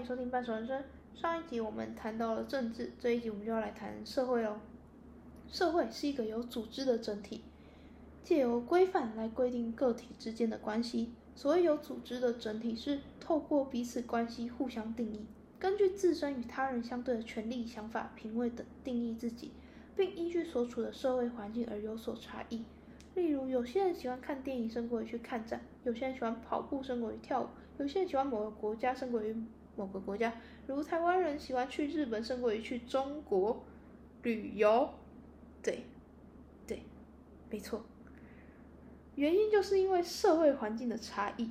迎收听《半熟人生》。上一集我们谈到了政治，这一集我们就要来谈社会喽。社会是一个有组织的整体，借由规范来规定个体之间的关系。所谓有组织的整体，是透过彼此关系互相定义，根据自身与他人相对的权利、想法、品味等定义自己，并依据所处的社会环境而有所差异。例如，有些人喜欢看电影胜过于去看展；有些人喜欢跑步胜过于跳舞；有些人喜欢某个国家胜过于某个国家，如台湾人喜欢去日本胜过于去中国旅游。对，对，没错。原因就是因为社会环境的差异。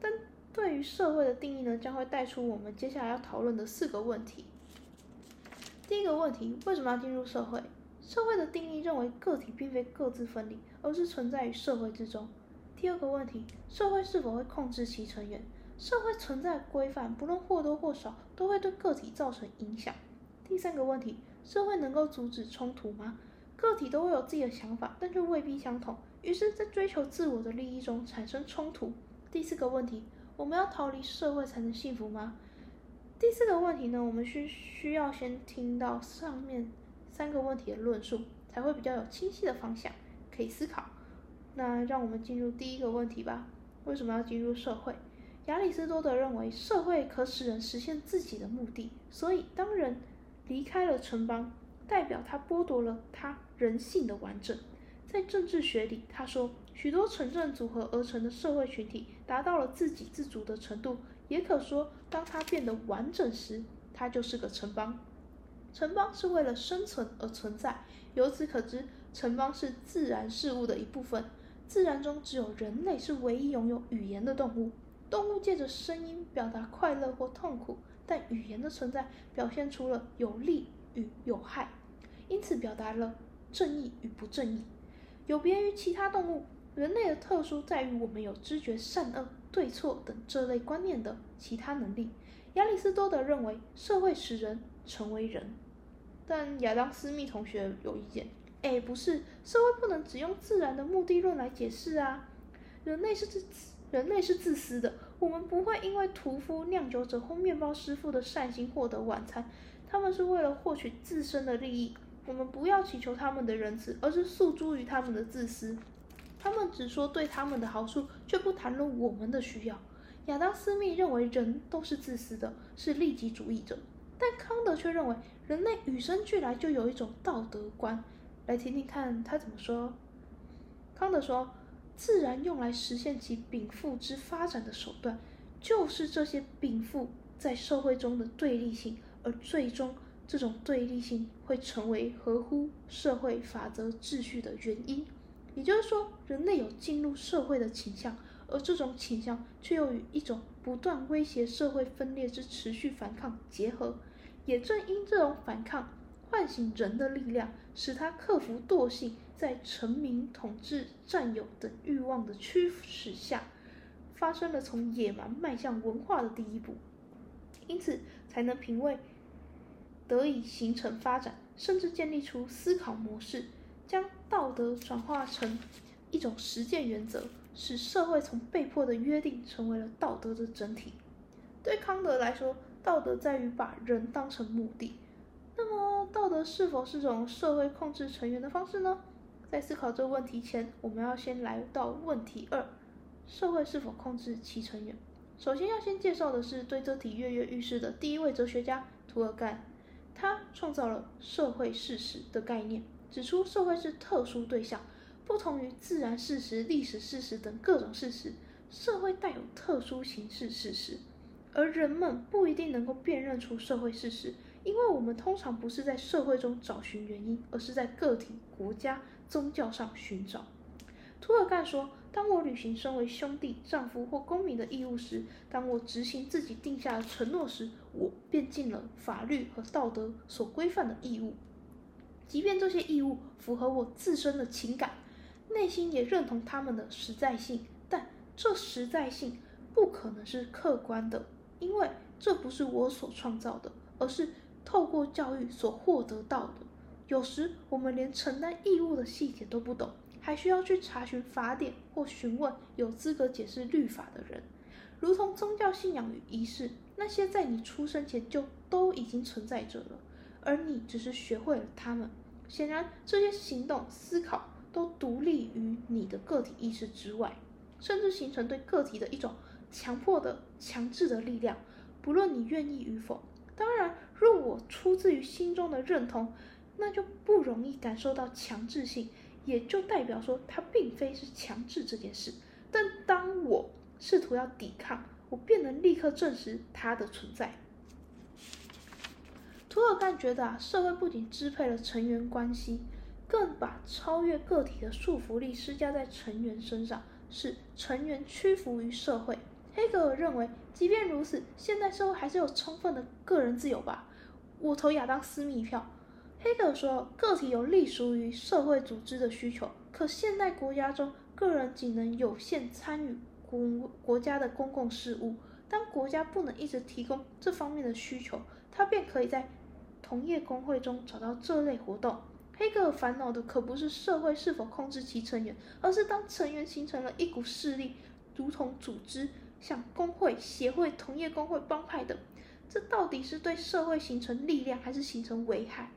但对于社会的定义呢，将会带出我们接下来要讨论的四个问题。第一个问题：为什么要进入社会？社会的定义认为个体并非各自分离，而是存在于社会之中。第二个问题：社会是否会控制其成员？社会存在规范，不论或多或少，都会对个体造成影响。第三个问题：社会能够阻止冲突吗？个体都会有自己的想法，但却未必相同，于是，在追求自我的利益中产生冲突。第四个问题：我们要逃离社会才能幸福吗？第四个问题呢？我们需需要先听到上面。三个问题的论述才会比较有清晰的方向可以思考。那让我们进入第一个问题吧：为什么要进入社会？亚里士多德认为，社会可使人实现自己的目的。所以，当人离开了城邦，代表他剥夺了他人性的完整。在政治学里，他说，许多城镇组合而成的社会群体达到了自给自足的程度。也可说，当它变得完整时，它就是个城邦。城邦是为了生存而存在，由此可知，城邦是自然事物的一部分。自然中只有人类是唯一拥有语言的动物。动物借着声音表达快乐或痛苦，但语言的存在表现出了有利与有害，因此表达了正义与不正义。有别于其他动物，人类的特殊在于我们有知觉善恶、对错等这类观念的其他能力。亚里士多德认为，社会使人成为人。但亚当·斯密同学有意见，哎，不是，社会不能只用自然的目的论来解释啊。人类是自人类是自私的，我们不会因为屠夫、酿酒者或面包师傅的善心获得晚餐，他们是为了获取自身的利益。我们不要祈求他们的仁慈，而是诉诸于他们的自私。他们只说对他们的好处，却不谈论我们的需要。亚当·斯密认为人都是自私的，是利己主义者。但康德却认为，人类与生俱来就有一种道德观。来听听看他怎么说。康德说，自然用来实现其禀赋之发展的手段，就是这些禀赋在社会中的对立性，而最终这种对立性会成为合乎社会法则秩序的原因。也就是说，人类有进入社会的倾向。而这种倾向却又与一种不断威胁社会分裂之持续反抗结合，也正因这种反抗唤醒人的力量，使他克服惰性，在臣民统治、占有等欲望的驱使下，发生了从野蛮迈向文化的第一步，因此才能品味得以形成发展，甚至建立出思考模式，将道德转化成一种实践原则。使社会从被迫的约定成为了道德的整体。对康德来说，道德在于把人当成目的。那么，道德是否是种社会控制成员的方式呢？在思考这个问题前，我们要先来到问题二：社会是否控制其成员？首先要先介绍的是对这题跃跃欲试的第一位哲学家涂尔干。他创造了社会事实的概念，指出社会是特殊对象。不同于自然事实、历史事实等各种事实，社会带有特殊形式事实，而人们不一定能够辨认出社会事实，因为我们通常不是在社会中找寻原因，而是在个体、国家、宗教上寻找。图尔干说：“当我履行身为兄弟、丈夫或公民的义务时，当我执行自己定下的承诺时，我便尽了法律和道德所规范的义务，即便这些义务符合我自身的情感。”内心也认同他们的实在性，但这实在性不可能是客观的，因为这不是我所创造的，而是透过教育所获得到的。有时我们连承担义务的细节都不懂，还需要去查询法典或询问有资格解释律法的人。如同宗教信仰与仪式，那些在你出生前就都已经存在着了，而你只是学会了它们。显然，这些行动、思考都独立于你的个体意识之外，甚至形成对个体的一种强迫的、强制的力量，不论你愿意与否。当然，若我出自于心中的认同，那就不容易感受到强制性，也就代表说它并非是强制这件事。但当我试图要抵抗，我便能立刻证实它的存在。图尔干觉得啊，社会不仅支配了成员关系，更把超越个体的束缚力施加在成员身上，使成员屈服于社会。黑格尔认为，即便如此，现代社会还是有充分的个人自由吧。我投亚当·斯密一票。黑格尔说，个体有隶属于社会组织的需求，可现代国家中，个人仅能有限参与国国家的公共事务。当国家不能一直提供这方面的需求，他便可以在同业工会中找到这类活动。黑格尔烦恼的可不是社会是否控制其成员，而是当成员形成了一股势力，如同组织。像工会、协会、同业工会、帮派等，这到底是对社会形成力量，还是形成危害？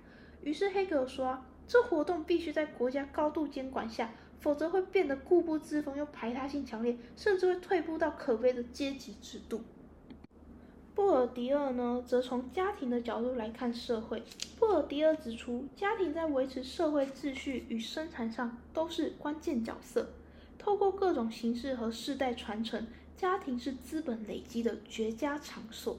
于是黑格尔说，这活动必须在国家高度监管下，否则会变得固步自封又排他性强烈，甚至会退步到可悲的阶级制度。布尔迪厄呢，则从家庭的角度来看社会。布尔迪厄指出，家庭在维持社会秩序与生产上都是关键角色，透过各种形式和世代传承。家庭是资本累积的绝佳场所。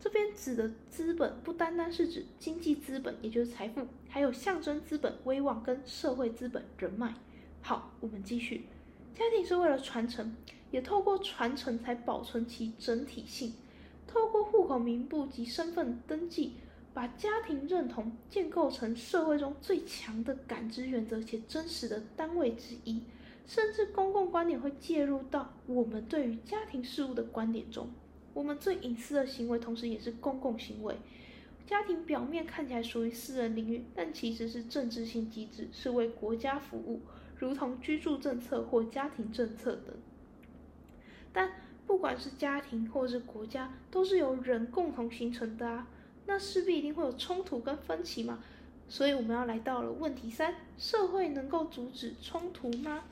这边指的资本不单单是指经济资本，也就是财富，还有象征资本、威望跟社会资本、人脉。好，我们继续。家庭是为了传承，也透过传承才保存其整体性。透过户口名簿及身份登记，把家庭认同建构成社会中最强的感知原则且真实的单位之一。甚至公共观点会介入到我们对于家庭事务的观点中。我们最隐私的行为，同时也是公共行为。家庭表面看起来属于私人领域，但其实是政治性机制，是为国家服务，如同居住政策或家庭政策等。但不管是家庭或是国家，都是由人共同形成的啊，那势必一定会有冲突跟分歧嘛。所以我们要来到了问题三：社会能够阻止冲突吗？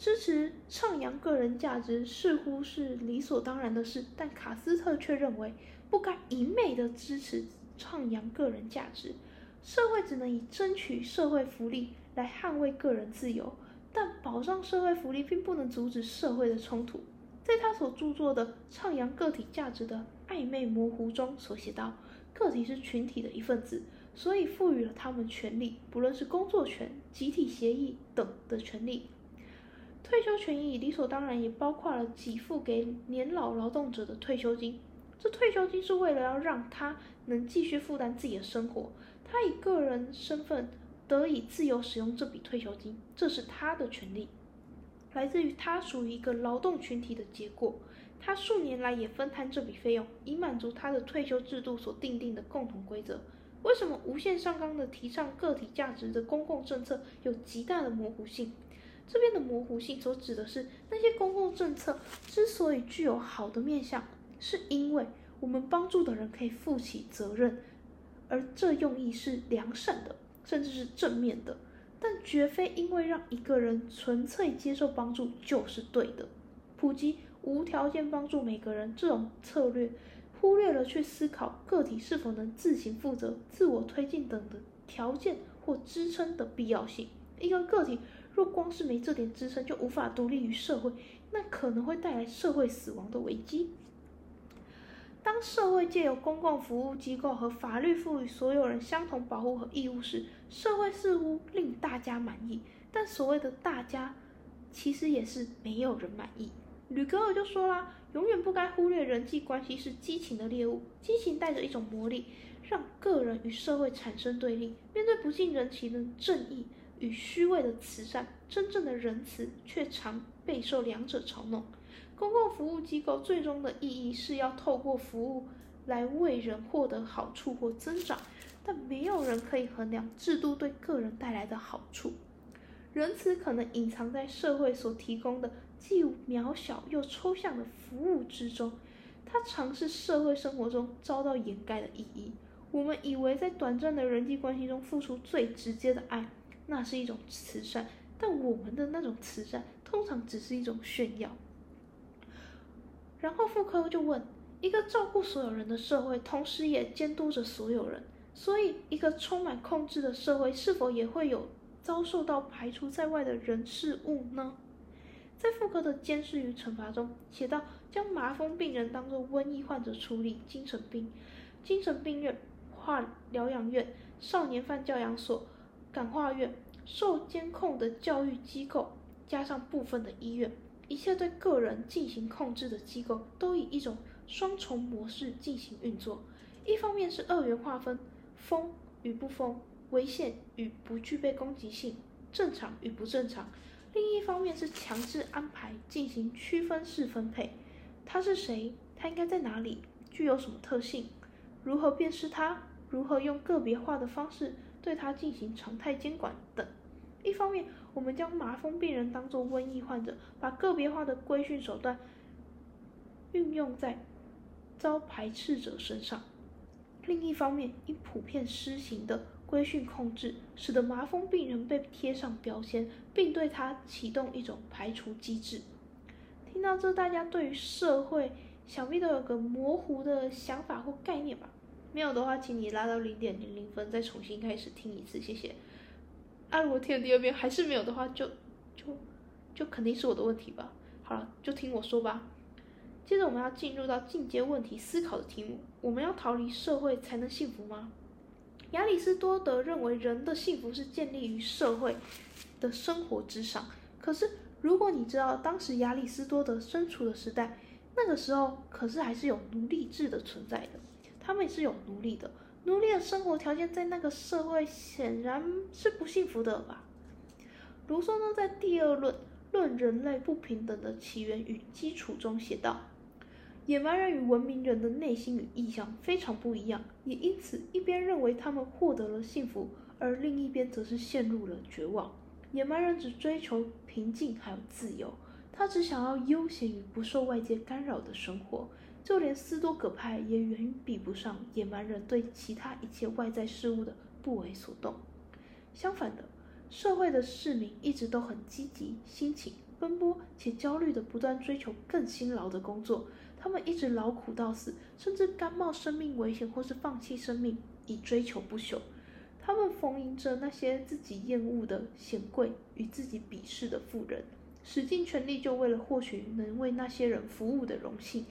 支持唱扬个人价值似乎是理所当然的事，但卡斯特却认为不该一昧的支持唱扬个人价值。社会只能以争取社会福利来捍卫个人自由，但保障社会福利并不能阻止社会的冲突。在他所著作的《唱扬个体价值的暧昧模糊》中所写道：“个体是群体的一份子，所以赋予了他们权利，不论是工作权、集体协议等的权利。”退休权益理所当然也包括了给付给年老劳动者的退休金。这退休金是为了要让他能继续负担自己的生活，他以个人身份得以自由使用这笔退休金，这是他的权利，来自于他属于一个劳动群体的结果。他数年来也分摊这笔费用，以满足他的退休制度所定定的共同规则。为什么无限上纲的提倡个体价值的公共政策有极大的模糊性？这边的模糊性所指的是那些公共政策之所以具有好的面相，是因为我们帮助的人可以负起责任，而这用意是良善的，甚至是正面的，但绝非因为让一个人纯粹接受帮助就是对的。普及无条件帮助每个人这种策略，忽略了去思考个体是否能自行负责、自我推进等的条件或支撑的必要性。一个个体。若光是没这点支撑就无法独立于社会，那可能会带来社会死亡的危机。当社会借由公共服务机构和法律赋予所有人相同保护和义务时，社会似乎令大家满意。但所谓的大家，其实也是没有人满意。吕格尔就说啦，永远不该忽略人际关系是激情的猎物，激情带着一种魔力，让个人与社会产生对立。面对不近人情的正义。与虚伪的慈善，真正的仁慈却常备受两者嘲弄。公共服务机构最终的意义是要透过服务来为人获得好处或增长，但没有人可以衡量制度对个人带来的好处。仁慈可能隐藏在社会所提供的既渺小又抽象的服务之中。它常是社会生活中遭到掩盖的意义。我们以为在短暂的人际关系中付出最直接的爱，那是一种慈善，但我们的那种慈善通常只是一种炫耀。然后妇科就问：一个照顾所有人的社会，同时也监督着所有人，所以一个充满控制的社会，是否也会有遭受到排除在外的人事物呢？在妇科的监视与惩罚中写到：将麻风病人当作瘟疫患者处理，精神病、精神病院。化疗养院、少年犯教养所、感化院、受监控的教育机构，加上部分的医院，一切对个人进行控制的机构，都以一种双重模式进行运作。一方面是二元划分，封与不封，危险与不具备攻击性，正常与不正常；另一方面是强制安排，进行区分式分配。他是谁？他应该在哪里？具有什么特性？如何辨识他？如何用个别化的方式对他进行常态监管等。一方面，我们将麻风病人当作瘟疫患者，把个别化的规训手段运用在遭排斥者身上；另一方面，因普遍施行的规训控制，使得麻风病人被贴上标签，并对他启动一种排除机制。听到这，大家对于社会想必都有个模糊的想法或概念吧？没有的话，请你拉到零点零零分，再重新开始听一次，谢谢。啊，如果听了第二遍还是没有的话，就就就肯定是我的问题吧。好了，就听我说吧。接着我们要进入到进阶问题思考的题目。我们要逃离社会才能幸福吗？亚里士多德认为人的幸福是建立于社会的生活之上。可是，如果你知道当时亚里士多德身处的时代，那个时候可是还是有奴隶制的存在的。他们也是有奴隶的，奴隶的生活条件在那个社会显然是不幸福的吧？卢梭呢，在第二论《论人类不平等的起源与基础》中写道：“野蛮人与文明人的内心与意向非常不一样，也因此一边认为他们获得了幸福，而另一边则是陷入了绝望。野蛮人只追求平静还有自由，他只想要悠闲与不受外界干扰的生活。”就连斯多葛派也远比不上野蛮人对其他一切外在事物的不为所动。相反的，社会的市民一直都很积极、辛勤、奔波且焦虑的不断追求更辛劳的工作。他们一直劳苦到死，甚至甘冒生命危险或是放弃生命以追求不朽。他们逢迎着那些自己厌恶的显贵与自己鄙视的富人，使尽全力就为了获取能为那些人服务的荣幸。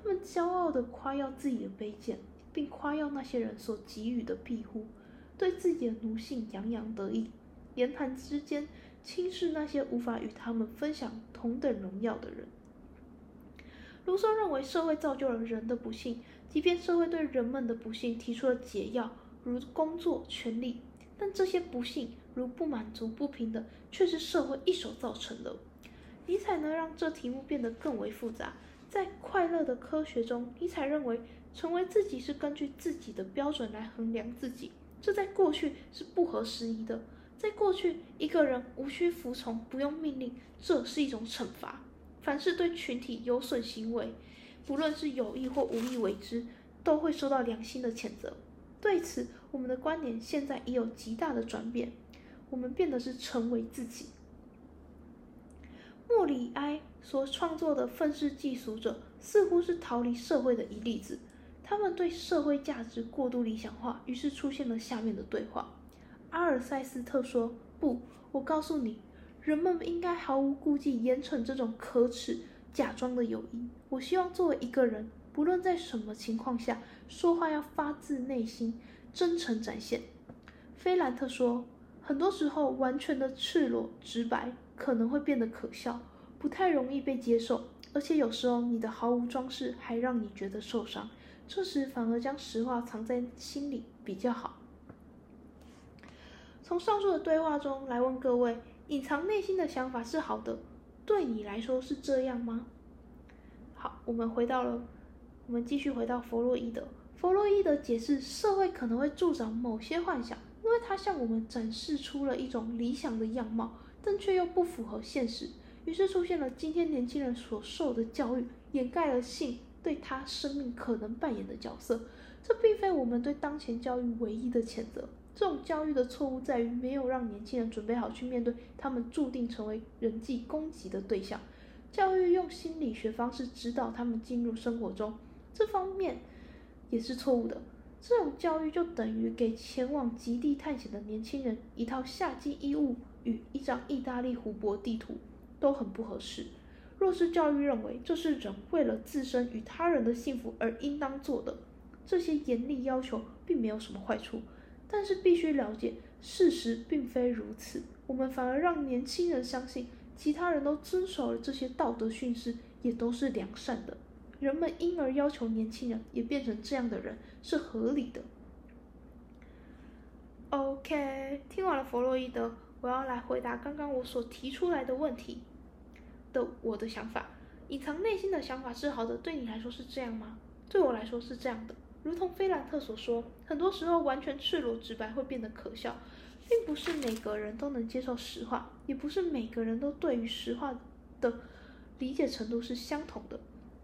他们骄傲地夸耀自己的卑贱，并夸耀那些人所给予的庇护，对自己的奴性洋洋得意，言谈之间轻视那些无法与他们分享同等荣耀的人。卢梭认为，社会造就了人的不幸，即便社会对人们的不幸提出了解药，如工作、权利，但这些不幸，如不满足、不平等，却是社会一手造成的。尼采呢，让这题目变得更为复杂。在快乐的科学中，尼采认为，成为自己是根据自己的标准来衡量自己，这在过去是不合时宜的。在过去，一个人无需服从，不用命令，这是一种惩罚。凡是对群体有损行为，不论是有意或无意为之，都会受到良心的谴责。对此，我们的观点现在已有极大的转变，我们变得是成为自己。莫里埃所创作的愤世嫉俗者似乎是逃离社会的一例子。他们对社会价值过度理想化，于是出现了下面的对话：阿尔塞斯特说：“不，我告诉你，人们应该毫无顾忌严惩这种可耻、假装的友谊。我希望作为一个人，不论在什么情况下，说话要发自内心、真诚展现。”菲兰特说：“很多时候，完全的赤裸直白。”可能会变得可笑，不太容易被接受，而且有时候你的毫无装饰还让你觉得受伤。这时反而将实话藏在心里比较好。从上述的对话中来问各位：隐藏内心的想法是好的，对你来说是这样吗？好，我们回到了，我们继续回到弗洛伊德。弗洛伊德解释，社会可能会助长某些幻想，因为它向我们展示出了一种理想的样貌。但却又不符合现实，于是出现了今天年轻人所受的教育，掩盖了性对他生命可能扮演的角色。这并非我们对当前教育唯一的谴责。这种教育的错误在于没有让年轻人准备好去面对他们注定成为人际攻击的对象。教育用心理学方式指导他们进入生活中，这方面也是错误的。这种教育就等于给前往极地探险的年轻人一套夏季衣物与一张意大利湖泊地图，都很不合适。若是教育认为这是人为了自身与他人的幸福而应当做的，这些严厉要求并没有什么坏处。但是必须了解，事实并非如此。我们反而让年轻人相信，其他人都遵守了这些道德训示，也都是良善的。人们因而要求年轻人也变成这样的人，是合理的。OK，听完了弗洛伊德，我要来回答刚刚我所提出来的问题的我的想法。隐藏内心的想法是好的，对你来说是这样吗？对我来说是这样的。如同菲兰特所说，很多时候完全赤裸直白会变得可笑，并不是每个人都能接受实话，也不是每个人都对于实话的理解程度是相同的。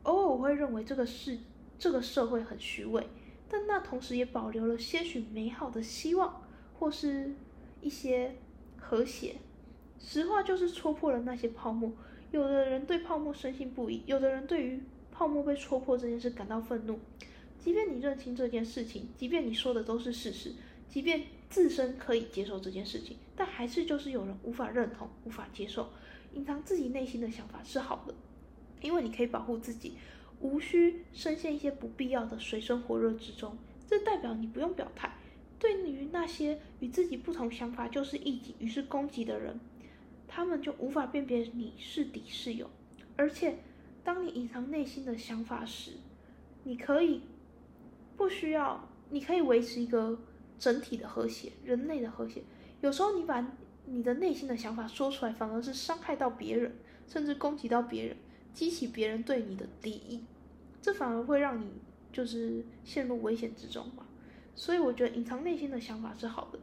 偶尔我会认为这个世这个社会很虚伪，但那同时也保留了些许美好的希望，或是一些和谐。实话就是戳破了那些泡沫。有的人对泡沫深信不疑，有的人对于泡沫被戳破这件事感到愤怒。即便你认清这件事情，即便你说的都是事实，即便自身可以接受这件事情，但还是就是有人无法认同、无法接受。隐藏自己内心的想法是好的。因为你可以保护自己，无需深陷一些不必要的水深火热之中。这代表你不用表态。那些与自己不同想法就是异己于是攻击的人，他们就无法辨别你是敌是友。而且，当你隐藏内心的想法时，你可以不需要，你可以维持一个整体的和谐，人类的和谐。有时候你把你的内心的想法说出来，反而是伤害到别人，甚至攻击到别人。激起别人对你的敌意，这反而会让你就是陷入危险之中嘛。所以我觉得隐藏内心的想法是好的，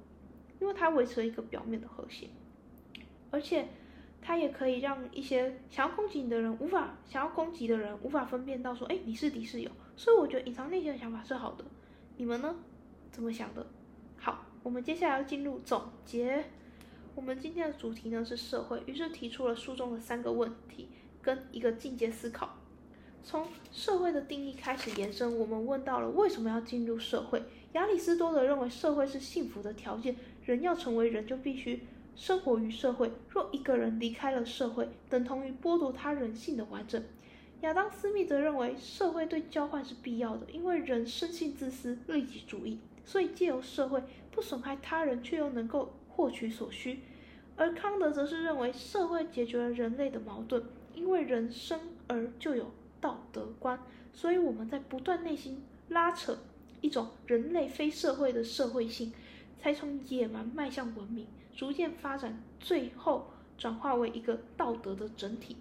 因为它维持了一个表面的和谐，而且它也可以让一些想要攻击你的人无法想要攻击的人无法分辨到说，哎，你是敌是友。所以我觉得隐藏内心的想法是好的。你们呢？怎么想的？好，我们接下来要进入总结。我们今天的主题呢是社会，于是提出了书中的三个问题。跟一个进阶思考，从社会的定义开始延伸，我们问到了为什么要进入社会？亚里士多德认为社会是幸福的条件，人要成为人就必须生活于社会。若一个人离开了社会，等同于剥夺他人性的完整。亚当斯密则认为社会对交换是必要的，因为人生性自私、利己主义，所以借由社会不损害他人，却又能够获取所需。而康德则是认为社会解决了人类的矛盾。因为人生而就有道德观，所以我们在不断内心拉扯一种人类非社会的社会性，才从野蛮迈向文明，逐渐发展，最后转化为一个道德的整体。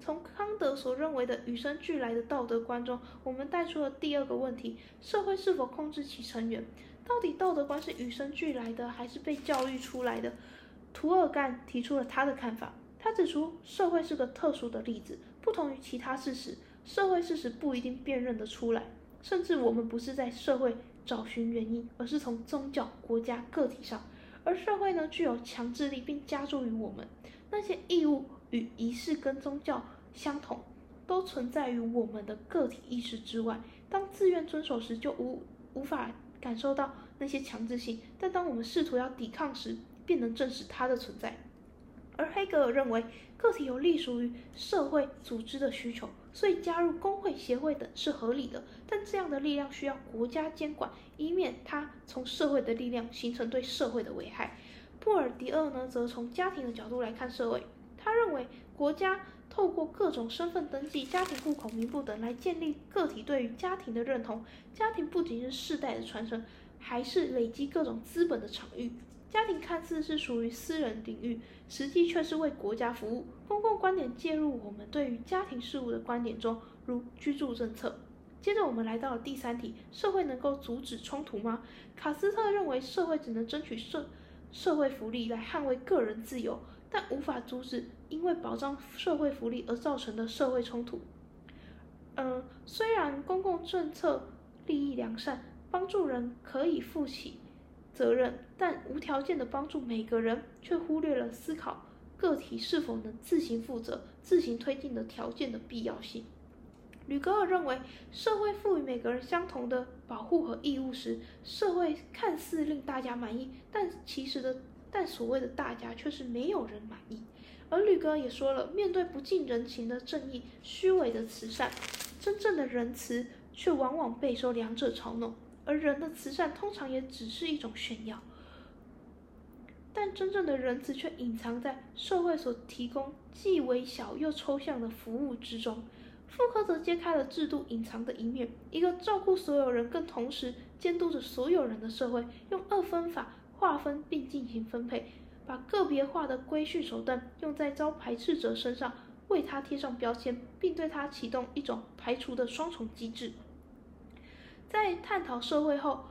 从康德所认为的与生俱来的道德观中，我们带出了第二个问题：社会是否控制其成员？到底道德观是与生俱来的，还是被教育出来的？图尔干提出了他的看法。他指出，社会是个特殊的例子，不同于其他事实，社会事实不一定辨认得出来。甚至我们不是在社会找寻原因，而是从宗教、国家、个体上。而社会呢，具有强制力，并加注于我们那些义务与仪式跟宗教相同，都存在于我们的个体意识之外。当自愿遵守时，就无无法感受到那些强制性；但当我们试图要抵抗时，便能证实它的存在。而黑格尔认为，个体有隶属于社会组织的需求，所以加入工会、协会等是合理的。但这样的力量需要国家监管，以免它从社会的力量形成对社会的危害。布尔迪厄呢，则从家庭的角度来看社会。他认为，国家透过各种身份登记、家庭户口名簿等来建立个体对于家庭的认同。家庭不仅是世代的传承，还是累积各种资本的场域。家庭看似是属于私人领域，实际却是为国家服务。公共观点介入我们对于家庭事务的观点中，如居住政策。接着我们来到了第三题：社会能够阻止冲突吗？卡斯特认为社会只能争取社社会福利来捍卫个人自由。但无法阻止因为保障社会福利而造成的社会冲突。嗯，虽然公共政策利益良善，帮助人可以负起责任，但无条件的帮助每个人，却忽略了思考个体是否能自行负责、自行推进的条件的必要性。吕格尔认为，社会赋予每个人相同的保护和义务时，社会看似令大家满意，但其实的，但所谓的大家却是没有人满意。而吕格尔也说了，面对不近人情的正义、虚伪的慈善，真正的仁慈却往往备受两者嘲弄，而人的慈善通常也只是一种炫耀。但真正的仁慈却隐藏在社会所提供既微小又抽象的服务之中。妇科则揭开了制度隐藏的一面：一个照顾所有人，更同时监督着所有人的社会，用二分法划分并进行分配，把个别化的规训手段用在遭排斥者身上，为他贴上标签，并对他启动一种排除的双重机制。在探讨社会后，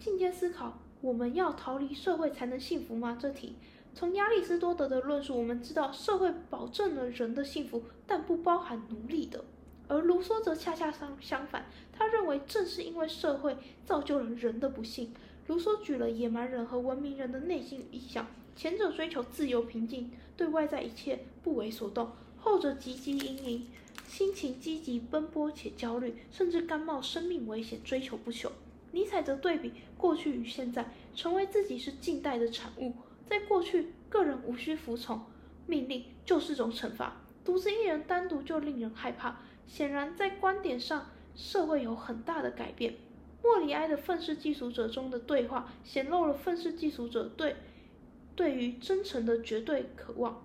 进阶思考：我们要逃离社会才能幸福吗？这题。从亚里士多德的论述，我们知道社会保证了人的幸福，但不包含奴隶的。而卢梭则恰恰相相反，他认为正是因为社会造就了人的不幸。卢梭举了野蛮人和文明人的内心意向，前者追求自由平静，对外在一切不为所动；后者汲汲营营，心情积极奔波且焦虑，甚至甘冒生命危险追求不朽。尼采则对比过去与现在，成为自己是近代的产物。在过去，个人无需服从命令就是种惩罚；独自一人单独就令人害怕。显然，在观点上，社会有很大的改变。莫里埃的《愤世嫉俗者》中的对话显露了愤世嫉俗者对对于真诚的绝对渴望，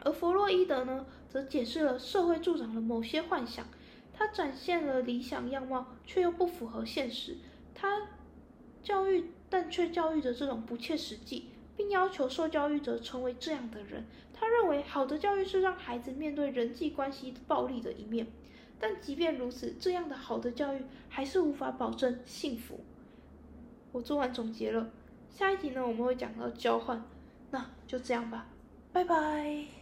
而弗洛伊德呢，则解释了社会助长了某些幻想。他展现了理想样貌，却又不符合现实。他教育，但却教育着这种不切实际。并要求受教育者成为这样的人。他认为，好的教育是让孩子面对人际关系暴力的一面。但即便如此，这样的好的教育还是无法保证幸福。我做完总结了，下一集呢，我们会讲到交换。那就这样吧，拜拜。